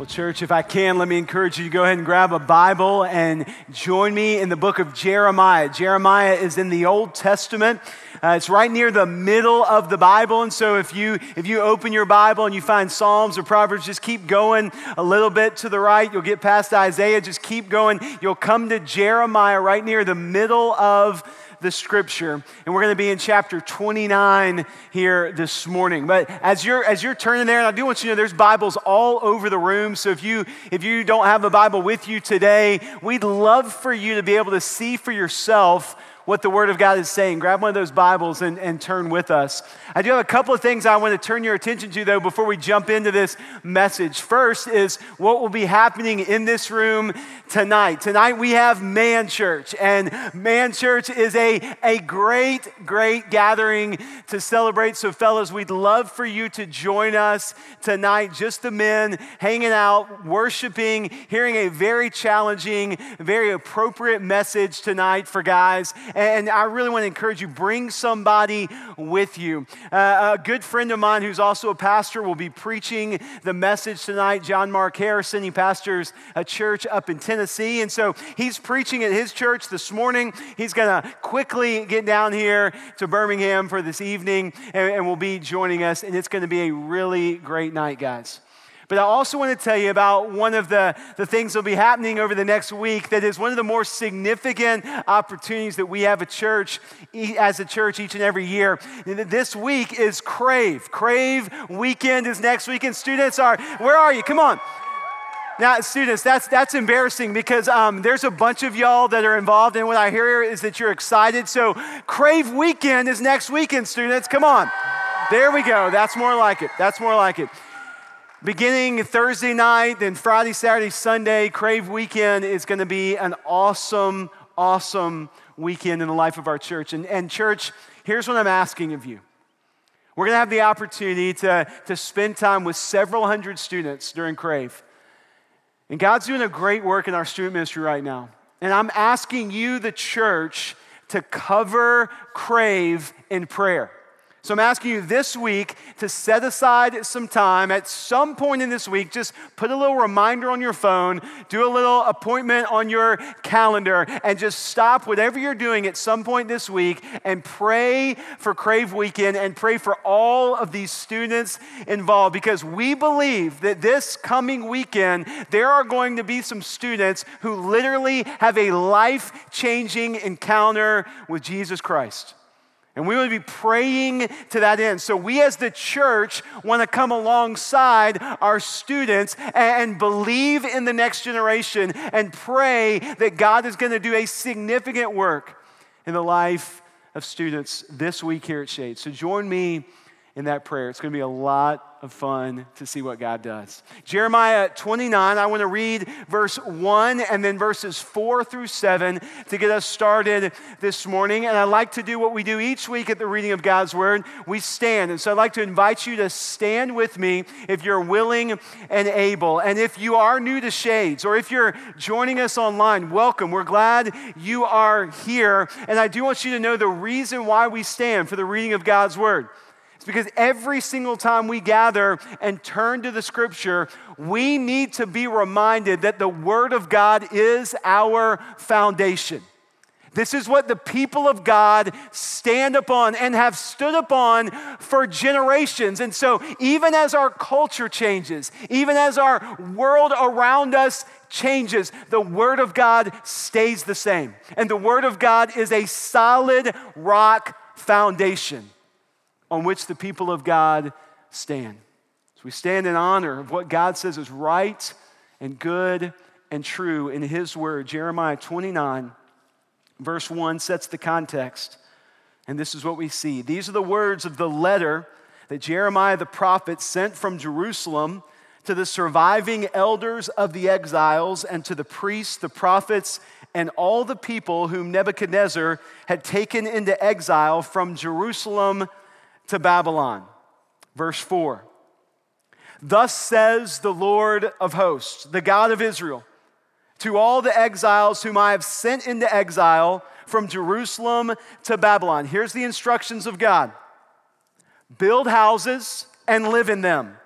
Well, church, if I can, let me encourage you to go ahead and grab a Bible and join me in the book of Jeremiah. Jeremiah is in the Old Testament. Uh, it's right near the middle of the Bible, and so if you if you open your Bible and you find Psalms or Proverbs, just keep going a little bit to the right. You'll get past Isaiah. Just keep going. You'll come to Jeremiah right near the middle of the scripture. And we're going to be in chapter 29 here this morning. But as you're as you're turning there, and I do want you to know there's Bibles all over the room. So if you if you don't have a Bible with you today, we'd love for you to be able to see for yourself what the Word of God is saying. Grab one of those Bibles and, and turn with us. I do have a couple of things I want to turn your attention to, though, before we jump into this message. First is what will be happening in this room tonight. Tonight we have Man Church, and Man Church is a, a great, great gathering to celebrate. So, fellas, we'd love for you to join us tonight, just the men hanging out, worshiping, hearing a very challenging, very appropriate message tonight for guys. And I really want to encourage you bring somebody with you. Uh, a good friend of mine who's also a pastor will be preaching the message tonight, John Mark Harrison. He pastors a church up in Tennessee. And so he's preaching at his church this morning. He's going to quickly get down here to Birmingham for this evening and, and will be joining us. And it's going to be a really great night, guys. But I also want to tell you about one of the, the things that will be happening over the next week that is one of the more significant opportunities that we have a church, as a church, each and every year. This week is Crave. Crave weekend is next weekend. Students are, where are you? Come on. Now, students, that's, that's embarrassing because um, there's a bunch of y'all that are involved, and what I hear is that you're excited. So, Crave Weekend is next weekend, students. Come on. There we go. That's more like it. That's more like it. Beginning Thursday night, then Friday, Saturday, Sunday, Crave Weekend is going to be an awesome, awesome weekend in the life of our church. And, and church, here's what I'm asking of you. We're going to have the opportunity to, to spend time with several hundred students during Crave. And God's doing a great work in our student ministry right now. And I'm asking you, the church, to cover Crave in prayer. So I'm asking you this week to set aside some time at some point in this week. Just put a little reminder on your phone, do a little appointment on your calendar, and just stop whatever you're doing at some point this week and pray for Crave Weekend and pray for all of these students involved because we believe that this coming weekend there are going to be some students who literally have a life changing encounter with Jesus Christ. And we will be praying to that end. So, we as the church want to come alongside our students and believe in the next generation and pray that God is going to do a significant work in the life of students this week here at Shade. So, join me in that prayer. It's going to be a lot of fun to see what God does. Jeremiah 29, I want to read verse 1 and then verses 4 through 7 to get us started this morning. And I like to do what we do each week at the reading of God's Word. We stand. And so I'd like to invite you to stand with me if you're willing and able. And if you are new to Shades or if you're joining us online, welcome. We're glad you are here. And I do want you to know the reason why we stand for the reading of God's Word. It's because every single time we gather and turn to the scripture, we need to be reminded that the Word of God is our foundation. This is what the people of God stand upon and have stood upon for generations. And so, even as our culture changes, even as our world around us changes, the Word of God stays the same. And the Word of God is a solid rock foundation on which the people of God stand. So we stand in honor of what God says is right and good and true in His Word. Jeremiah 29, verse 1 sets the context. And this is what we see. These are the words of the letter that Jeremiah the prophet sent from Jerusalem to the surviving elders of the exiles and to the priests, the prophets, and all the people whom Nebuchadnezzar had taken into exile from Jerusalem to Babylon. Verse 4 Thus says the Lord of hosts, the God of Israel, to all the exiles whom I have sent into exile from Jerusalem to Babylon. Here's the instructions of God build houses and live in them,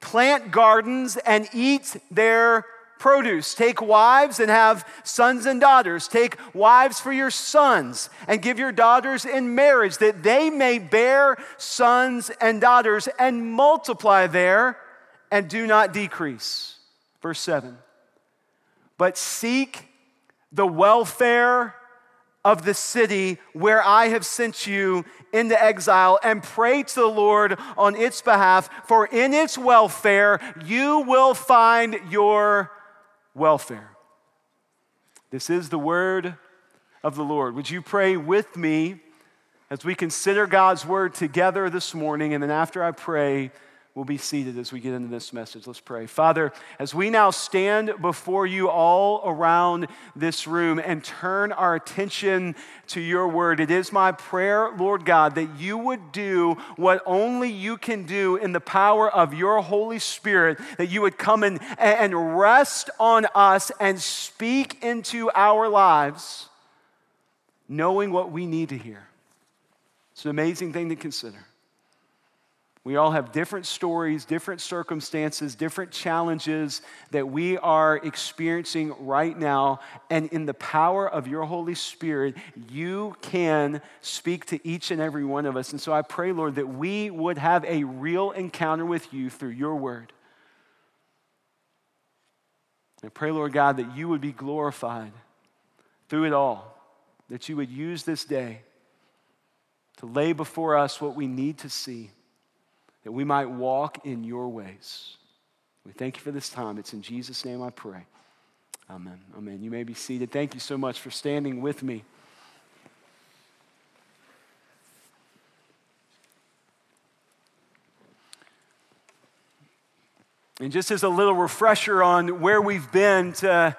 plant gardens and eat their produce. Take wives and have sons and daughters. Take wives for your sons and give your daughters in marriage that they may bear sons and daughters and multiply there and do not decrease. Verse 7. But seek the welfare of the city where I have sent you into exile and pray to the Lord on its behalf, for in its welfare you will find your welfare. This is the word of the Lord. Would you pray with me as we consider God's word together this morning? And then after I pray, We'll be seated as we get into this message. Let's pray. Father, as we now stand before you all around this room and turn our attention to your word, it is my prayer, Lord God, that you would do what only you can do in the power of your Holy Spirit, that you would come in and rest on us and speak into our lives, knowing what we need to hear. It's an amazing thing to consider. We all have different stories, different circumstances, different challenges that we are experiencing right now. And in the power of your Holy Spirit, you can speak to each and every one of us. And so I pray, Lord, that we would have a real encounter with you through your word. I pray, Lord God, that you would be glorified through it all, that you would use this day to lay before us what we need to see that we might walk in your ways. We thank you for this time. It's in Jesus' name I pray. Amen. Amen. You may be seated. Thank you so much for standing with me. And just as a little refresher on where we've been to,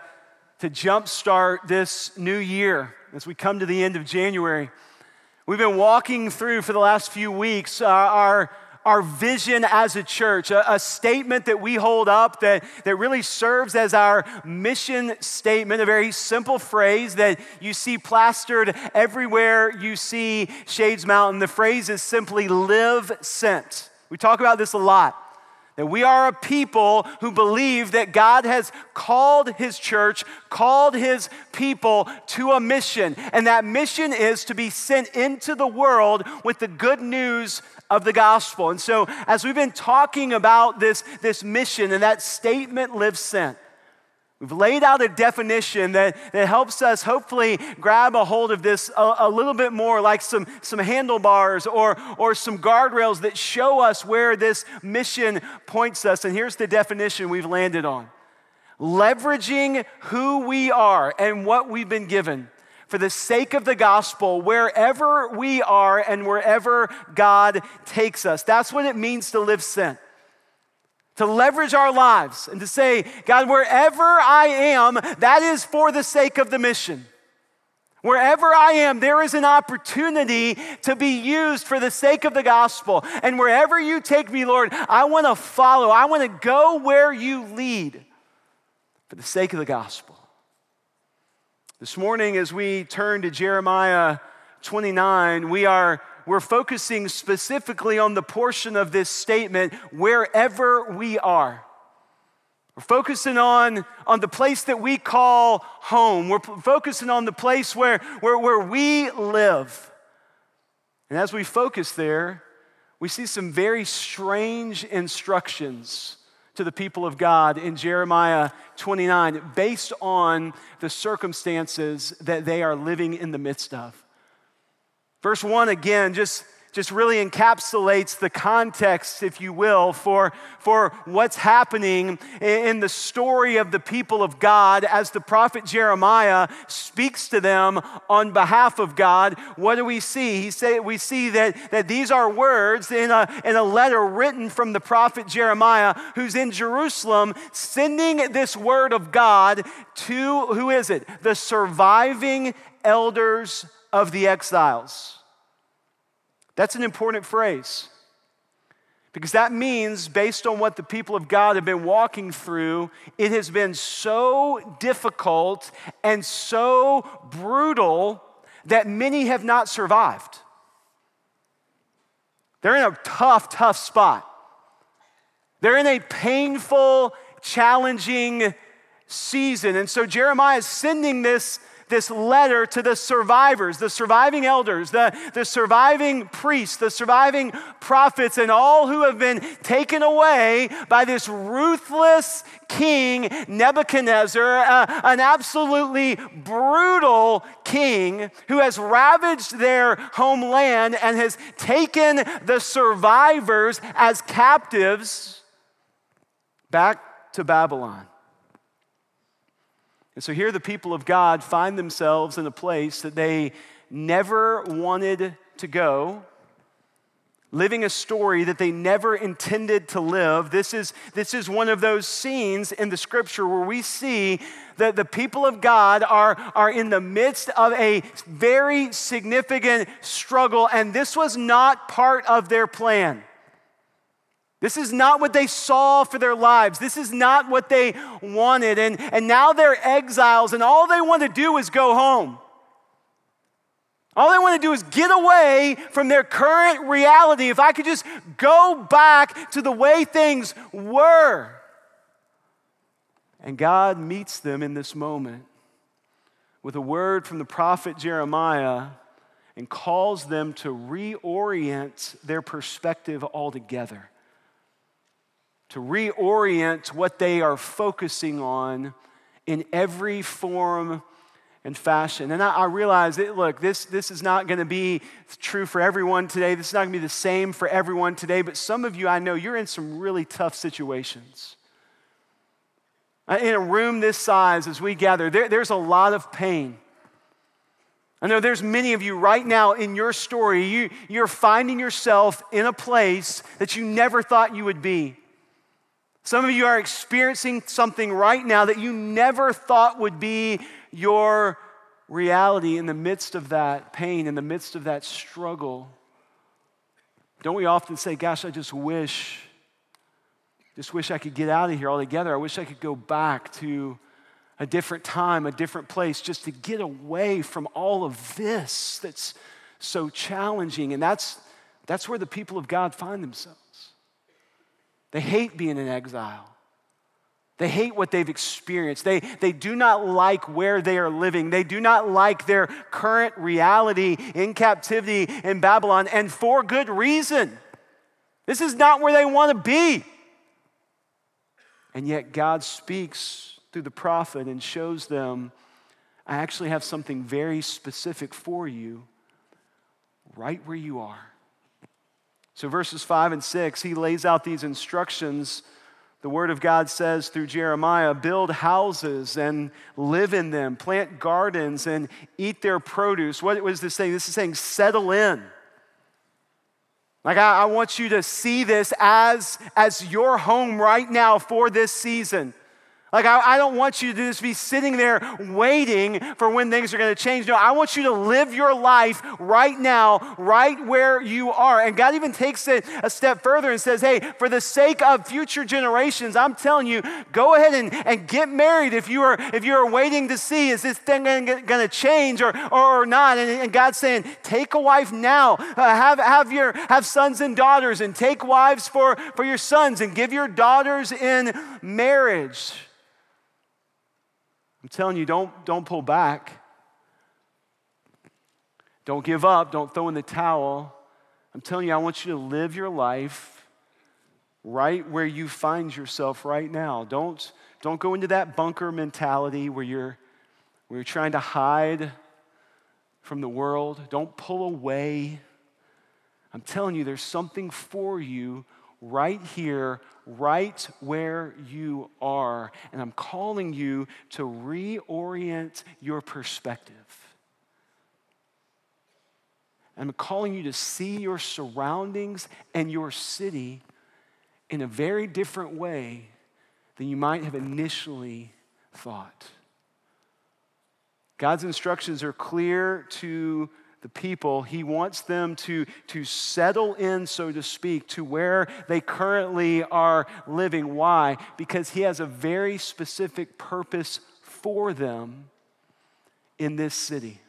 to jumpstart this new year as we come to the end of January, we've been walking through for the last few weeks uh, our our vision as a church, a, a, statement that we hold up that, that really serves as our mission statement, a very simple phrase that you see plastered everywhere you see Shades Mountain. The phrase is simply live sent. We talk about this a lot. That we are a people who believe that God has called his church, called his people to a mission. And that mission is to be sent into the world with the good news of the gospel. And so, as we've been talking about this, this mission and that statement, live sent, We've laid out a definition that, that helps us hopefully grab a hold of this a, a, little bit more, like some, some handlebars or, or some guardrails that show us where this mission points us. And here's the definition we've landed on leveraging who we are and what we've been given for the sake of the gospel wherever we are and wherever God takes us. That's what it means to live sent to leverage our lives and to say, God, wherever I am, that is for the sake of the mission. Wherever I am, there is an opportunity to be used for the sake of the gospel. And wherever you take me, Lord, I want to follow. I want to go where you lead for the sake of the gospel. This morning, as we turn to Jeremiah 29, we are we're focusing specifically on the portion of this statement, wherever we are. We're focusing on, on the place that we call home. We're focusing on the place where, where, where we live. And as we focus there, we see some very strange instructions to the people of God in Jeremiah 29 based on the circumstances that they are living in the midst of. Verse 1 again just, just really encapsulates the context, if you will, for, for what's happening in the story of the people of God as the prophet Jeremiah speaks to them on behalf of God. What do we see? He say, we see that, that these are words in a, in a letter written from the prophet Jeremiah, who's in Jerusalem, sending this word of God to, who is it? The surviving elders of the exiles. That's an important phrase. Because that means, based on what the people of God have been walking through, it has been so difficult and so brutal that many have not survived. They're in a tough, tough spot. They're in a painful, challenging season. And so Jeremiah is sending this this letter to the survivors, the surviving elders, the, the surviving priests, the surviving prophets, and all who have been taken away by this ruthless king, Nebuchadnezzar, uh, an absolutely brutal king who has ravaged their homeland and has taken the survivors as captives back to Babylon. And so here the people of God find themselves in a place that they never wanted to go, living a story that they never intended to live. This is, this is one of those scenes in the scripture where we see that the people of God are, are in the midst of a very significant struggle, and this was not part of their plan. This is not what they saw for their lives. This is not what they wanted. And, and now they're exiles, and all they want to do is go home. All they want to do is get away from their current reality. If I could just go back to the way things were. And God meets them in this moment with a word from the prophet Jeremiah and calls them to reorient their perspective altogether to reorient what they are focusing on in every form and fashion. And I, I realize that, look, this, this is not going to be true for everyone today. This is not going to be the same for everyone today. But some of you, I know, you're in some really tough situations. Uh, in a room this size, as we gather, there, there's a lot of pain. I know there's many of you right now in your story, you, you're finding yourself in a place that you never thought you would be. Some of you are experiencing something right now that you never thought would be your reality in the midst of that pain, in the midst of that struggle. Don't we often say, Gosh, I just wish, just wish I could get out of here altogether. I wish I could go back to a different time, a different place, just to get away from all of this that's so challenging. And that's, that's where the people of God find themselves. They hate being in exile. They hate what they've experienced. They, they do not like where they are living. They do not like their current reality in captivity in Babylon, and for good reason. This is not where they want to be. And yet, God speaks through the prophet and shows them I actually have something very specific for you right where you are. So, verses 5 and 6, he lays out these instructions. The Word of God says through Jeremiah build houses and live in them, plant gardens and eat their produce. What was this saying? This is saying settle in. Like, I, I want you to see this as, as your home right now for this season. Like, I, I, don't want you to just be sitting there waiting for when things are going to change. No, I want you to live your life right now, right where you are. And God even takes it a step further and says, hey, for the sake of future generations, I'm telling you, go ahead and, and get married if you are, if you are waiting to see, is this thing going to change or, or, or not? And, and, God's saying, take a wife now. Uh, have, have, your, have sons and daughters and take wives for, for your sons and give your daughters in marriage. I'm telling you, don't, don't pull back. Don't give up. Don't throw in the towel. I'm telling you, I want you to live your life right where you find yourself right now. Don't, don't go into that bunker mentality where you're, where you're trying to hide from the world. Don't pull away. I'm telling you, there's something for you right here, right where you are. And I'm calling you to reorient your perspective. I'm calling you to see your surroundings and your city in a very different way than you might have initially thought. God's instructions are clear to the people, he wants them to, to settle in, so to speak, to where they currently are living. Why? Because he has a very specific purpose for them in this city.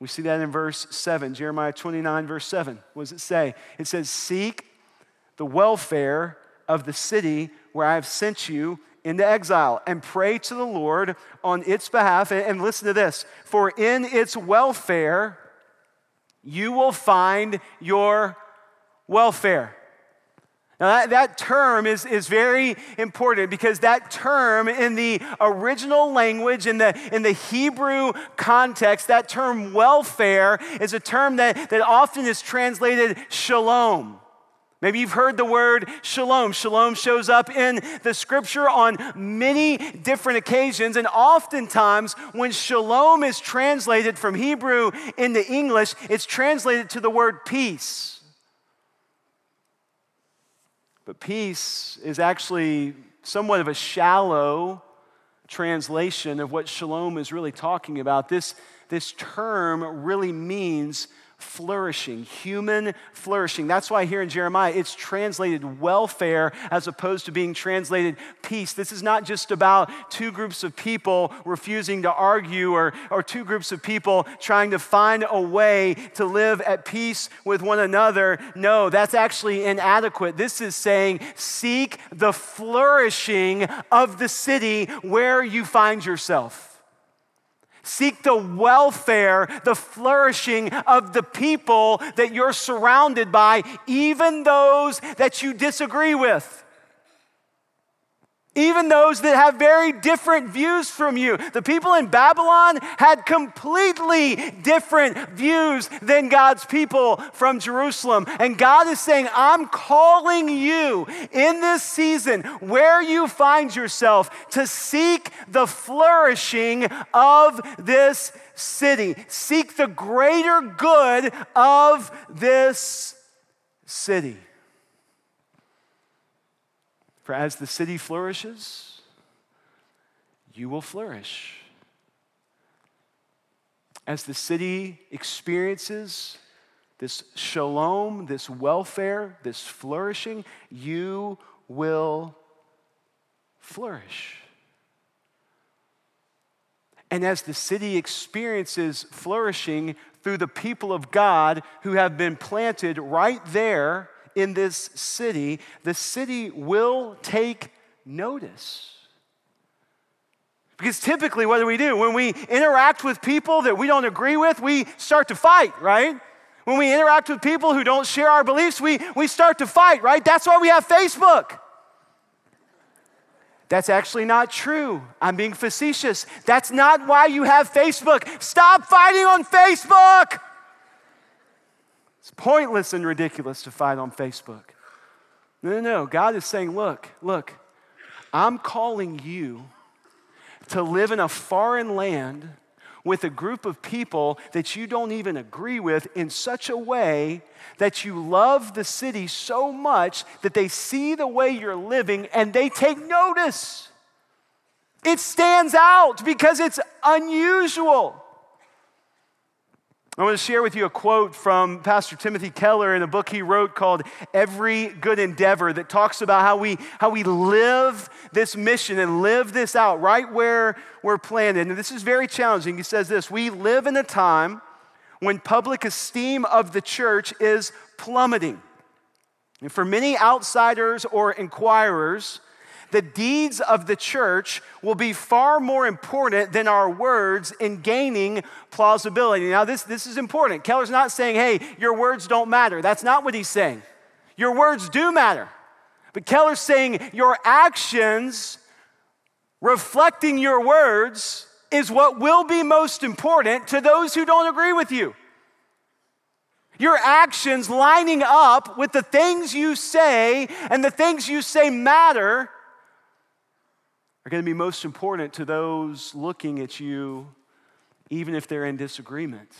We see that in verse 7, Jeremiah 29, verse 7. What does it say? It says, Seek the welfare of the city where I have sent you into exile and pray to the Lord on its behalf. And listen to this for in its welfare, you will find your welfare. Now, that, that term is, is very important because that term in the original language, in the, in the Hebrew context, that term welfare is a term that, that often is translated shalom. Maybe you've heard the word shalom. Shalom shows up in the scripture on many different occasions, and oftentimes when shalom is translated from Hebrew into English, it's translated to the word peace. But peace is actually somewhat of a shallow translation of what shalom is really talking about. This, this term really means flourishing, human flourishing. That's why here in Jeremiah it's translated welfare as opposed to being translated peace. This is not just about two groups of people refusing to argue or, or two groups of people trying to find a way to live at peace with one another. No, that's actually inadequate. This is saying seek the flourishing of the city where you find yourself. Seek the welfare, the flourishing of the people that you're surrounded by, even those that you disagree with even those that have very different views from you. The people in Babylon had completely different views than God's people from Jerusalem. And God is saying, I'm calling you in this season where you find yourself to seek the flourishing of this city, seek the greater good of this city. For as the city flourishes, you will flourish. As the city experiences this shalom, this welfare, this flourishing, you will flourish. And as the city experiences flourishing through the people of God who have been planted right there in this city, the city will take notice. Because typically, what do we do? When we interact with people that we don't agree with, we start to fight, right? When we interact with people who don't share our beliefs, we, we start to fight, right? That's why we have Facebook. That's actually not true. I'm being facetious. That's not why you have Facebook. Stop fighting on Facebook. It's pointless and ridiculous to fight on Facebook. No, no, no. God is saying, look, look, I'm calling you to live in a foreign land with a group of people that you don't even agree with in such a way that you love the city so much that they see the way you're living and they take notice. It stands out because it's unusual. I want to share with you a quote from Pastor Timothy Keller in a book he wrote called Every Good Endeavor that talks about how we, how we live this mission and live this out right where we're planted. And this is very challenging. He says this We live in a time when public esteem of the church is plummeting. And for many outsiders or inquirers, the deeds of the church will be far more important than our words in gaining plausibility. Now, this, this is important. Keller's not saying, hey, your words don't matter. That's not what he's saying. Your words do matter. But Keller's saying your actions reflecting your words is what will be most important to those who don't agree with you. Your actions lining up with the things you say and the things you say matter are going to be most important to those looking at you, even if they're in disagreement.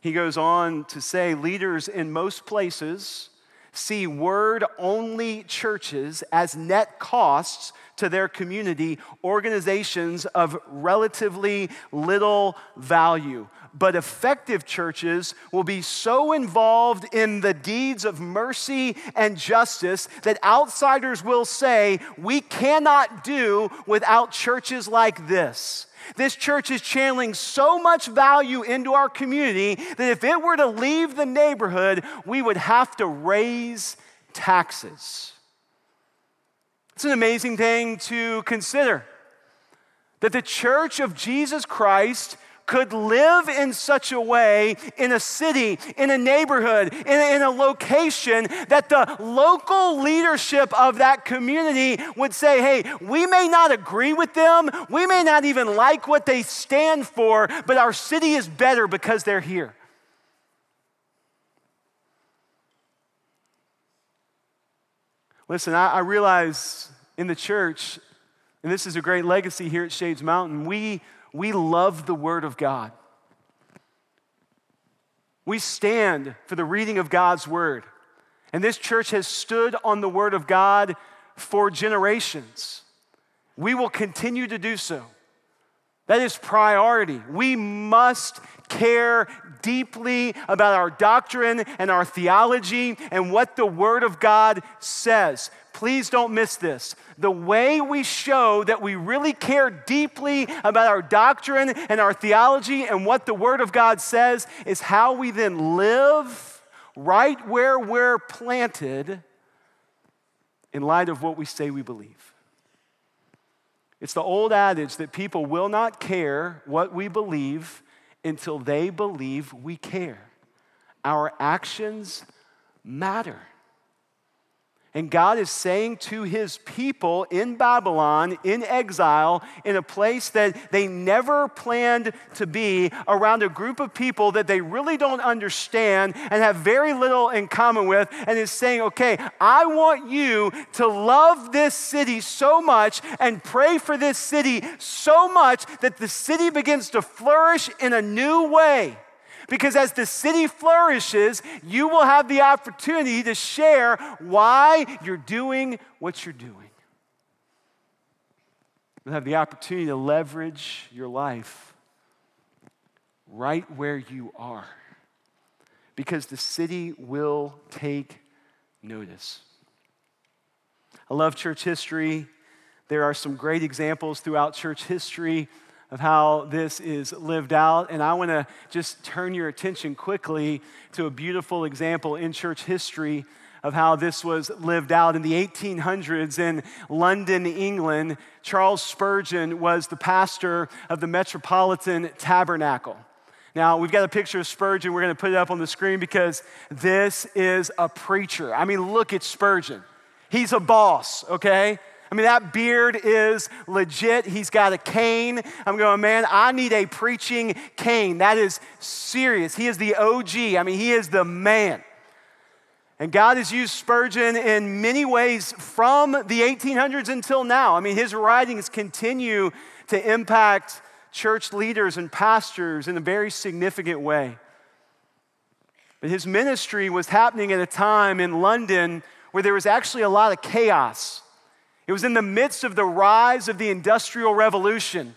He goes on to say leaders in most places see word only churches as net costs to their community, organizations of relatively little value. But effective churches will be so involved in the deeds of mercy and justice that outsiders will say, We cannot do without churches like this. This church is channeling so much value into our community that if it were to leave the neighborhood, we would have to raise taxes. It's an amazing thing to consider that the church of Jesus Christ could live in such a way in a city, in a neighborhood, in a, in a, location that the local leadership of that community would say, hey, we may not agree with them, we may not even like what they stand for, but our city is better because they're here. Listen, I, I realize in the church, and this is a great legacy here at Shades Mountain, we we love the Word of God. We stand for the reading of God's Word. And this church has stood on the Word of God for generations. We will continue to do so. That is priority. We must care deeply about our doctrine and our theology and what the Word of God says. Please don't miss this. The way we show that we really care deeply about our doctrine and our theology and what the Word of God says is how we then live right where we're planted in light of what we say we believe. It's the old adage that people will not care what we believe until they believe we care. Our actions matter. And God is saying to his people in Babylon, in exile, in a place that they never planned to be, around a group of people that they really don't understand and have very little in common with, and is saying, okay, I want you to love this city so much and pray for this city so much that the city begins to flourish in a new way. Because as the city flourishes, you will have the opportunity to share why you're doing what you're doing. You'll have the opportunity to leverage your life right where you are. Because the city will take notice. I love church history. There are some great examples throughout church history of how this is lived out. And I want to just turn your attention quickly to a beautiful example in church history of how this was lived out. In the 1800s in London, England, Charles Spurgeon was the pastor of the Metropolitan Tabernacle. Now, we've got a picture of Spurgeon. We're going to put it up on the screen because this is a preacher. I mean, look at Spurgeon. He's a boss, okay? I mean, that beard is legit. He's got a cane. I'm going, man, I need a preaching cane. That is serious. He is the OG. I mean, he is the man. And God has used Spurgeon in many ways from the 1800s until now. I mean, his writings continue to impact church leaders and pastors in a very significant way. But his ministry was happening at a time in London where there was actually a lot of chaos. It was in the midst of the rise of the Industrial Revolution.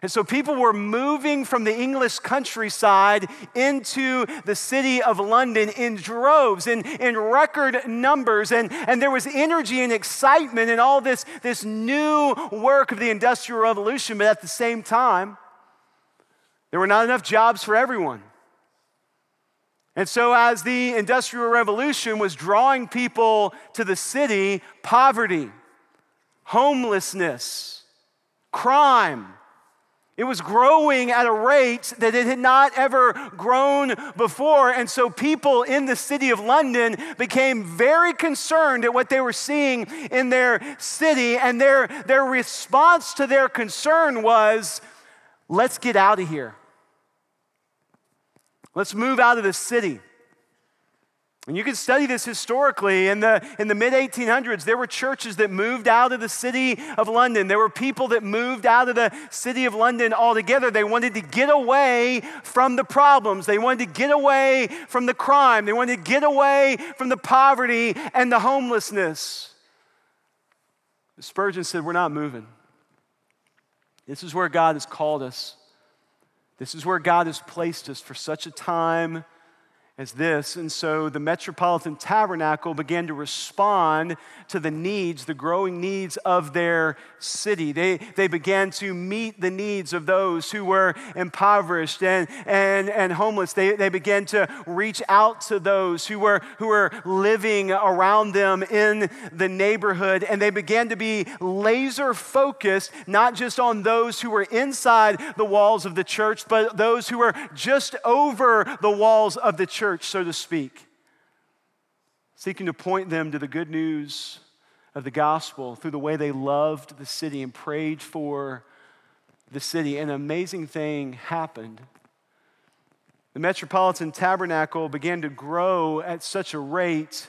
And so people were moving from the English countryside into the city of London in droves, in, in record numbers. And, and there was energy and excitement in all this, this new work of the Industrial Revolution. But at the same time, there were not enough jobs for everyone. And so, as the Industrial Revolution was drawing people to the city, poverty, homelessness, crime. It was growing at a rate that it had not ever grown before. And so people in the city of London became very concerned at what they were seeing in their city. And their, their response to their concern was let's get out of here. Let's move out of the city. And you can study this historically. In the, in the mid 1800s, there were churches that moved out of the city of London. There were people that moved out of the city of London altogether. They wanted to get away from the problems, they wanted to get away from the crime, they wanted to get away from the poverty and the homelessness. Spurgeon said, We're not moving. This is where God has called us. This is where God has placed us for such a time as this. And so the Metropolitan Tabernacle began to respond to the needs, the growing needs of their city. They, they began to meet the needs of those who were impoverished and, and, and homeless. They, they began to reach out to those who were, who were living around them in the neighborhood. And they began to be laser focused, not just on those who were inside the walls of the church, but those who were just over the walls of the church church, so to speak, seeking to point them to the good news of the gospel through the way they loved the city and prayed for the city. An amazing thing happened. The Metropolitan Tabernacle began to grow at such a rate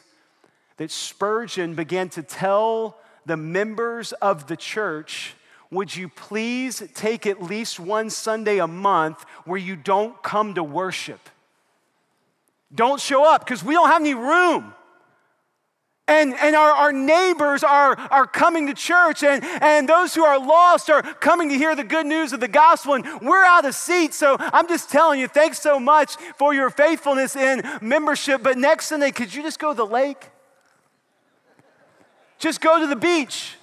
that Spurgeon began to tell the members of the church would you please take at least one Sunday a month where you don't come to worship? Don't show up because we don't have any room. And, and our, our neighbors are, are coming to church, and, and those who are lost are coming to hear the good news of the gospel, and we're out of seats. So I'm just telling you, thanks so much for your faithfulness in membership. But next Sunday, could you just go to the lake? Just go to the beach.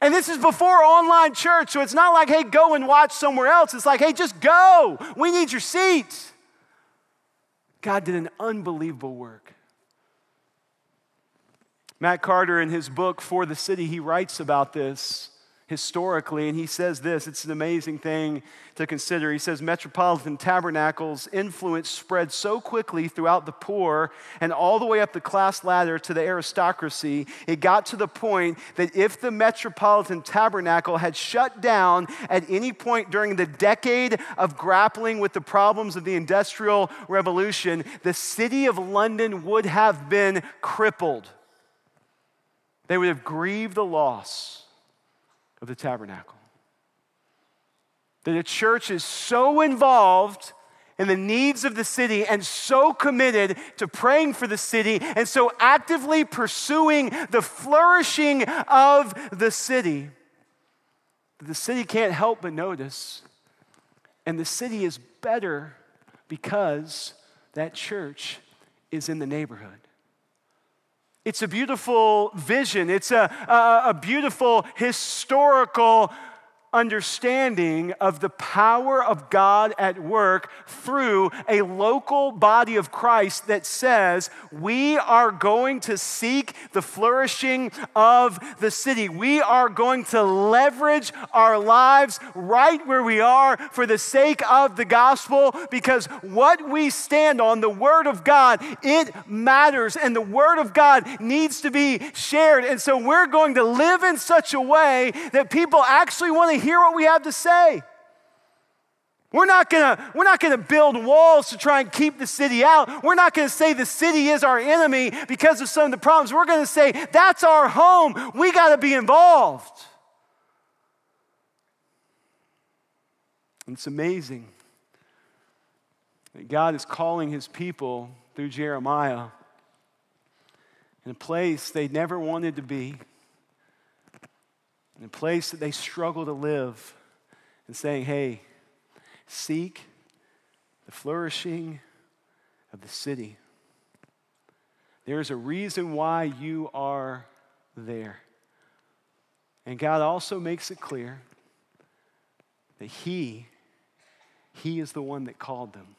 And this is before online church, so it's not like, hey, go and watch somewhere else. It's like, hey, just go. We need your seats. God did an unbelievable work. Matt Carter, in his book, For the City, he writes about this historically, and he says this it's an amazing thing to consider. He says Metropolitan Tabernacle's influence spread so quickly throughout the poor and all the way up the class ladder to the aristocracy, it got to the point that if the Metropolitan Tabernacle had shut down at any point during the decade of grappling with the problems of the Industrial Revolution, the city of London would have been crippled. They would have grieved the loss of the tabernacle. That a church is so involved in the needs of the city and so committed to praying for the city and so actively pursuing the flourishing of the city that the city can't help but notice. And the city is better because that church is in the neighborhood. It's a beautiful vision, it's a, a, a beautiful historical understanding of the power of God at work through a local body of Christ that says, We are going to seek the flourishing of the city. We are going to leverage our lives right where we are for the sake of the gospel because what we stand on, the Word of God, it matters and the Word of God needs to be shared. And so we're going to live in such a way that people actually want to hear what we have to say. We're not gonna, we're not gonna build walls to try and keep the city out. We're not gonna say the city is our enemy because of some of the problems. We're gonna say that's our home. We gotta be involved. And it's amazing that God is calling his people through Jeremiah in a place they never wanted to be in a place that they struggle to live, and saying, hey, seek the flourishing of the city. There's a reason why you are there. And God also makes it clear that He, He is the one that called them.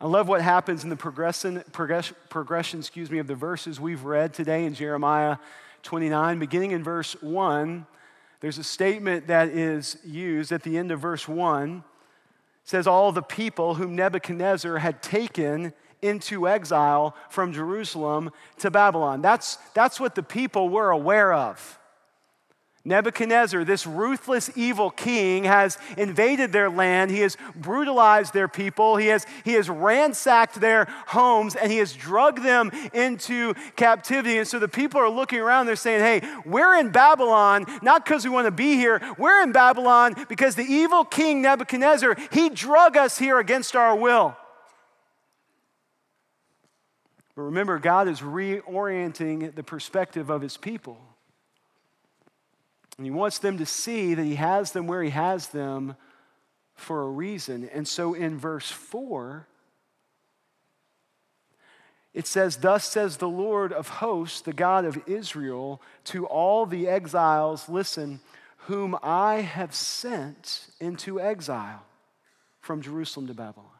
I love what happens in the progression, progression, progression excuse me, of the verses we've read today in Jeremiah 29, beginning in verse 1, there's a statement that is used at the end of verse 1. It says, All the people whom Nebuchadnezzar had taken into exile from Jerusalem to Babylon. That's, that's what the people were aware of. Nebuchadnezzar, this ruthless, evil king, has invaded their land. He has brutalized their people. He has, he has ransacked their homes and he has drugged them into captivity. And so the people are looking around, they're saying, hey, we're in Babylon, not because we want to be here. We're in Babylon because the evil king Nebuchadnezzar, he drug us here against our will. But remember, God is reorienting the perspective of his people. And he wants them to see that he has them where he has them for a reason. And so in verse 4, it says, Thus says the Lord of hosts, the God of Israel, to all the exiles, listen, whom I have sent into exile from Jerusalem to Babylon.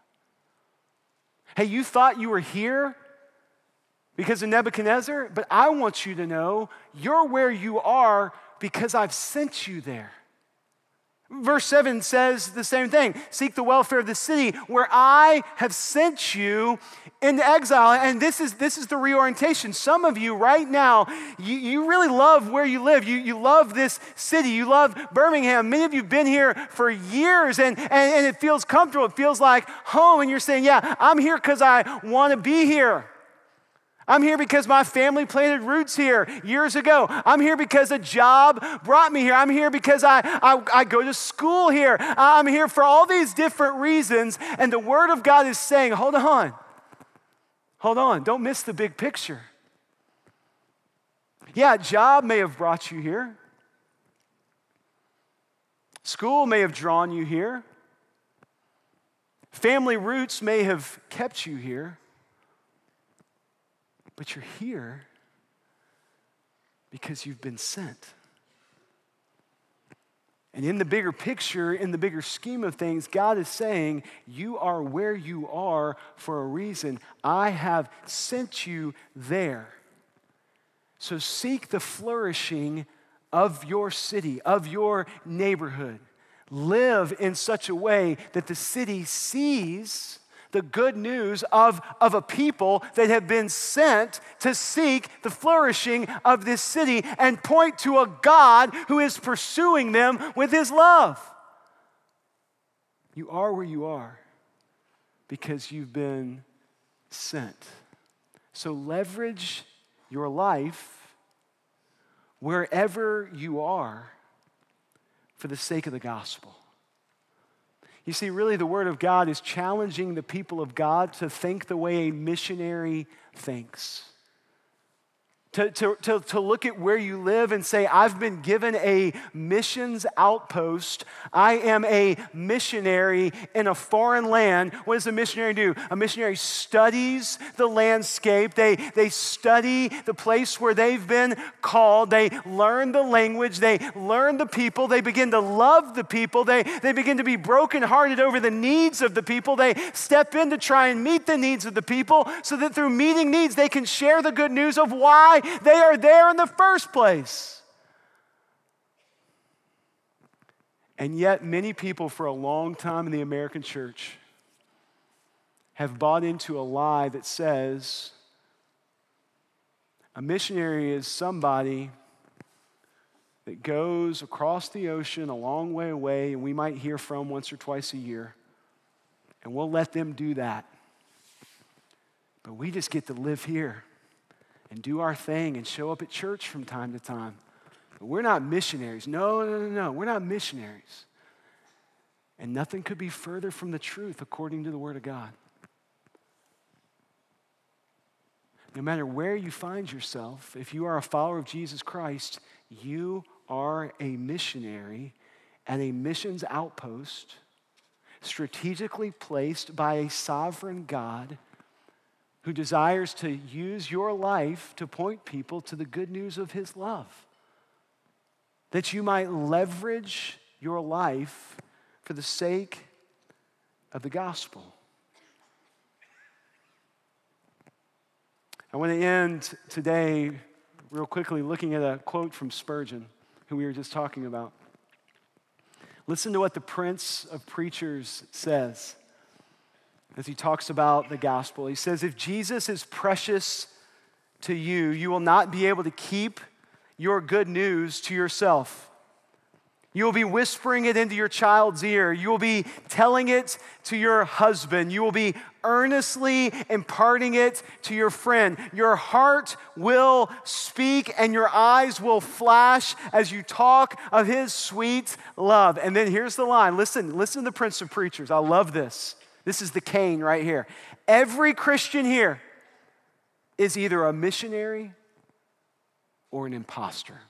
Hey, you thought you were here because of Nebuchadnezzar, but I want you to know you're where you are because I've sent you there. Verse 7 says the same thing Seek the welfare of the city where I have sent you into exile. And this is, this is the reorientation. Some of you right now, you, you really love where you live. You, you love this city. You love Birmingham. Many of you have been here for years and, and, and it feels comfortable. It feels like home. And you're saying, Yeah, I'm here because I want to be here. I'm here because my family planted roots here years ago. I'm here because a job brought me here. I'm here because I, I, I, go to school here. I'm here for all these different reasons. And the Word of God is saying, hold on, hold on, don't miss the big picture. Yeah, job may have brought you here, school may have drawn you here, family roots may have kept you here. But you're here because you've been sent. And in the bigger picture, in the bigger scheme of things, God is saying, You are where you are for a reason. I have sent you there. So seek the flourishing of your city, of your neighborhood. Live in such a way that the city sees the good news of, of a people that have been sent to seek the flourishing of this city and point to a God who is pursuing them with his love. You are where you are because you've been sent. So leverage your life wherever you are for the sake of the gospel. You see, really, the Word of God is challenging the people of God to think the way a missionary thinks to, to, to, to look at where you live and say, I've been given a missions outpost. I am a missionary in a foreign land. What does a missionary do? A missionary studies the landscape, they, they study the place where they've been called, they learn the language, they learn the people, they begin to love the people, they, they begin to be brokenhearted over the needs of the people, they step in to try and meet the needs of the people so that through meeting needs, they can share the good news of why they are there in the first place. And yet, many people for a long time in the American church have bought into a lie that says a missionary is somebody that goes across the ocean a long way away and we might hear from once or twice a year, and we'll let them do that. But we just get to live here and do our thing and show up at church from time to time. But we're not missionaries. No, no, no, no. We're not missionaries. And nothing could be further from the truth according to the Word of God. No matter where you find yourself, if you are a follower of Jesus Christ, you are a missionary at a missions outpost strategically placed by a sovereign God who desires to use your life to point people to the good news of his love. That you might leverage your life for the sake of the gospel. I want to end today real quickly looking at a quote from Spurgeon, who we were just talking about. Listen to what the Prince of Preachers says as he talks about the gospel. He says, If Jesus is precious to you, you will not be able to keep your good news to yourself. You will be whispering it into your child's ear. You will be telling it to your husband. You will be earnestly imparting it to your friend. Your heart will speak and your eyes will flash as you talk of his sweet love. And then here's the line listen, listen to the Prince of Preachers. I love this. This is the cane right here. Every Christian here is either a missionary or an impostor.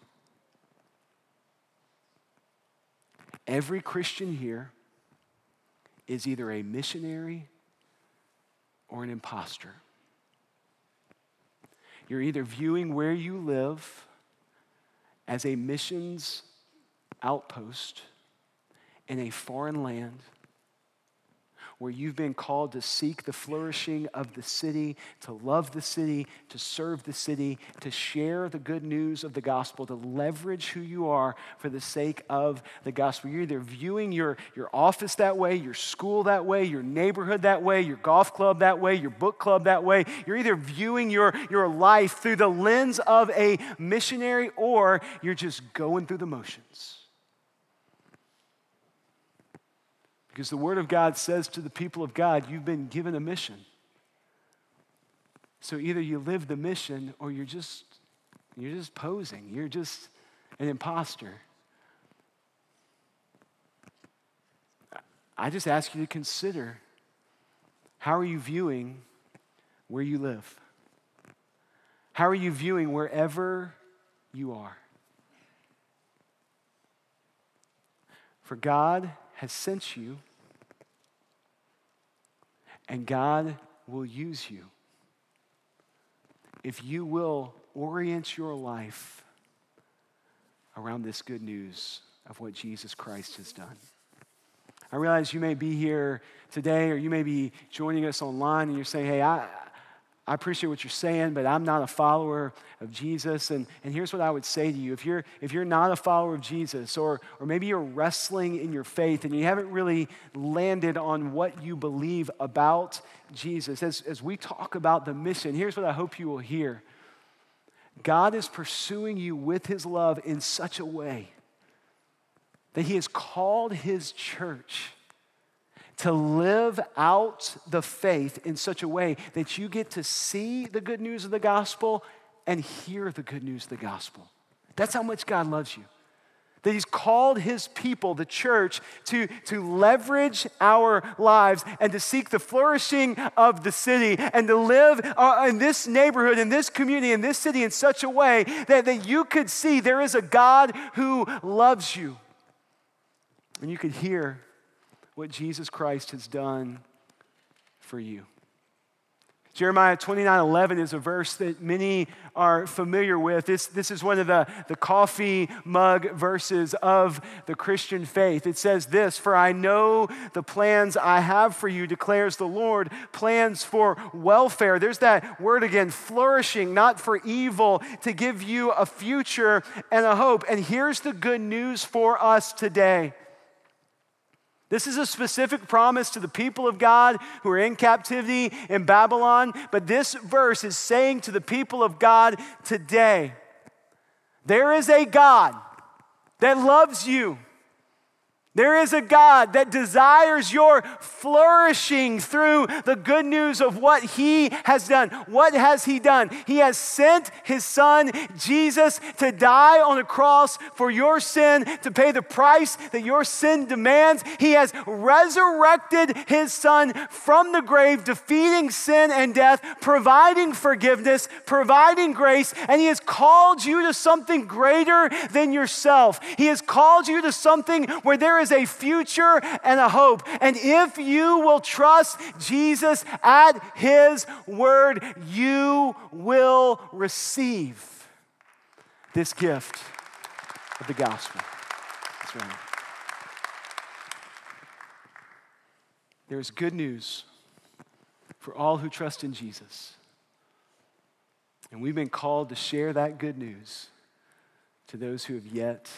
Every Christian here is either a missionary or an impostor. You're either viewing where you live as a missions outpost in a foreign land where you've been called to seek the flourishing of the city, to love the city, to serve the city, to share the good news of the gospel, to leverage who you are for the sake of the gospel. You're either viewing your, your office that way, your school that way, your neighborhood that way, your golf club that way, your book club that way. You're either viewing your, your life through the lens of a missionary or you're just going through the motions. Because the Word of God says to the people of God, you've been given a mission. So either you live the mission or you're just you're just posing. You're just an imposter. I just ask you to consider how are you viewing where you live? How are you viewing wherever you are? For God has sent you and God will use you if you will orient your life around this good news of what Jesus Christ has done. I realize you may be here today or you may be joining us online and you're saying, hey, I, I appreciate what you're saying, but I'm not a follower of Jesus. And, and here's what I would say to you if you're, if you're not a follower of Jesus, or, or maybe you're wrestling in your faith and you haven't really landed on what you believe about Jesus, as, as we talk about the mission, here's what I hope you will hear God is pursuing you with his love in such a way that he has called his church to live out the faith in such a way that you get to see the good news of the gospel and hear the good news of the gospel. That's how much God loves you. That He's called His people, the church, to, to leverage our lives and to seek the flourishing of the city and to live uh, in this neighborhood, in this community, in this city in such a way that, that you could see there is a God who loves you. And you could hear what Jesus Christ has done for you. Jeremiah 29 11 is a verse that many are familiar with. This, this is one of the, the coffee mug verses of the Christian faith. It says this For I know the plans I have for you, declares the Lord, plans for welfare. There's that word again, flourishing, not for evil, to give you a future and a hope. And here's the good news for us today. This is a specific promise to the people of God who are in captivity in Babylon, but this verse is saying to the people of God today there is a God that loves you there is a God that desires your flourishing through the good news of what He has done. What has He done? He has sent His Son, Jesus, to die on a cross for your sin, to pay the price that your sin demands. He has resurrected His Son from the grave, defeating sin and death, providing forgiveness, providing grace, and He has called you to something greater than yourself. He has called you to something where there is is a future and a hope. And if you will trust Jesus at his word, you will receive this gift of the gospel. That's right. There is good news for all who trust in Jesus. And we've been called to share that good news to those who have yet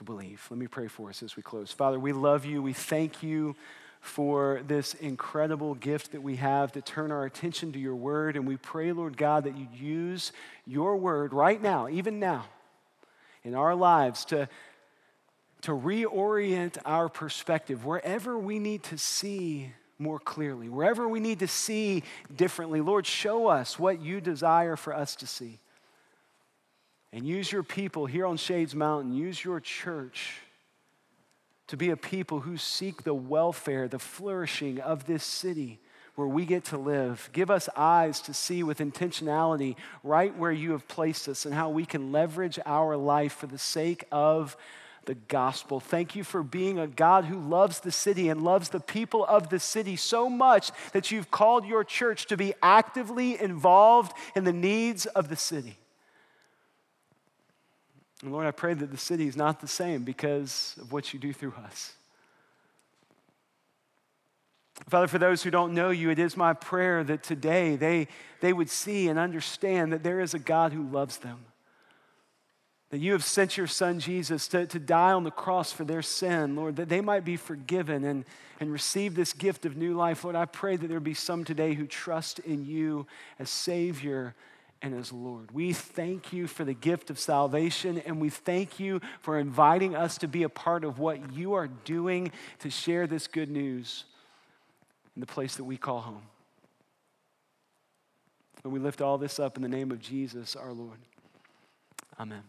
to believe. Let me pray for us as we close. Father, we love you. We thank you for this incredible gift that we have to turn our attention to your word. And we pray, Lord God, that you use your word right now, even now, in our lives to, to reorient our perspective wherever we need to see more clearly, wherever we need to see differently. Lord, show us what you desire for us to see. And use your people here on Shades Mountain, use your church to be a people who seek the welfare, the flourishing of this city where we get to live. Give us eyes to see with intentionality right where you have placed us and how we can leverage our life for the sake of the gospel. Thank you for being a God who loves the city and loves the people of the city so much that you've called your church to be actively involved in the needs of the city. And Lord, I pray that the city is not the same because of what you do through us. Father, for those who don't know you, it is my prayer that today they, they would see and understand that there is a God who loves them. That you have sent your son Jesus to, to die on the cross for their sin, Lord, that they might be forgiven and, and receive this gift of new life. Lord, I pray that there be some today who trust in you as Savior and as Lord. We thank you for the gift of salvation, and we thank you for inviting us to be a part of what you are doing to share this good news in the place that we call home. And we lift all this up in the name of Jesus, our Lord. Amen.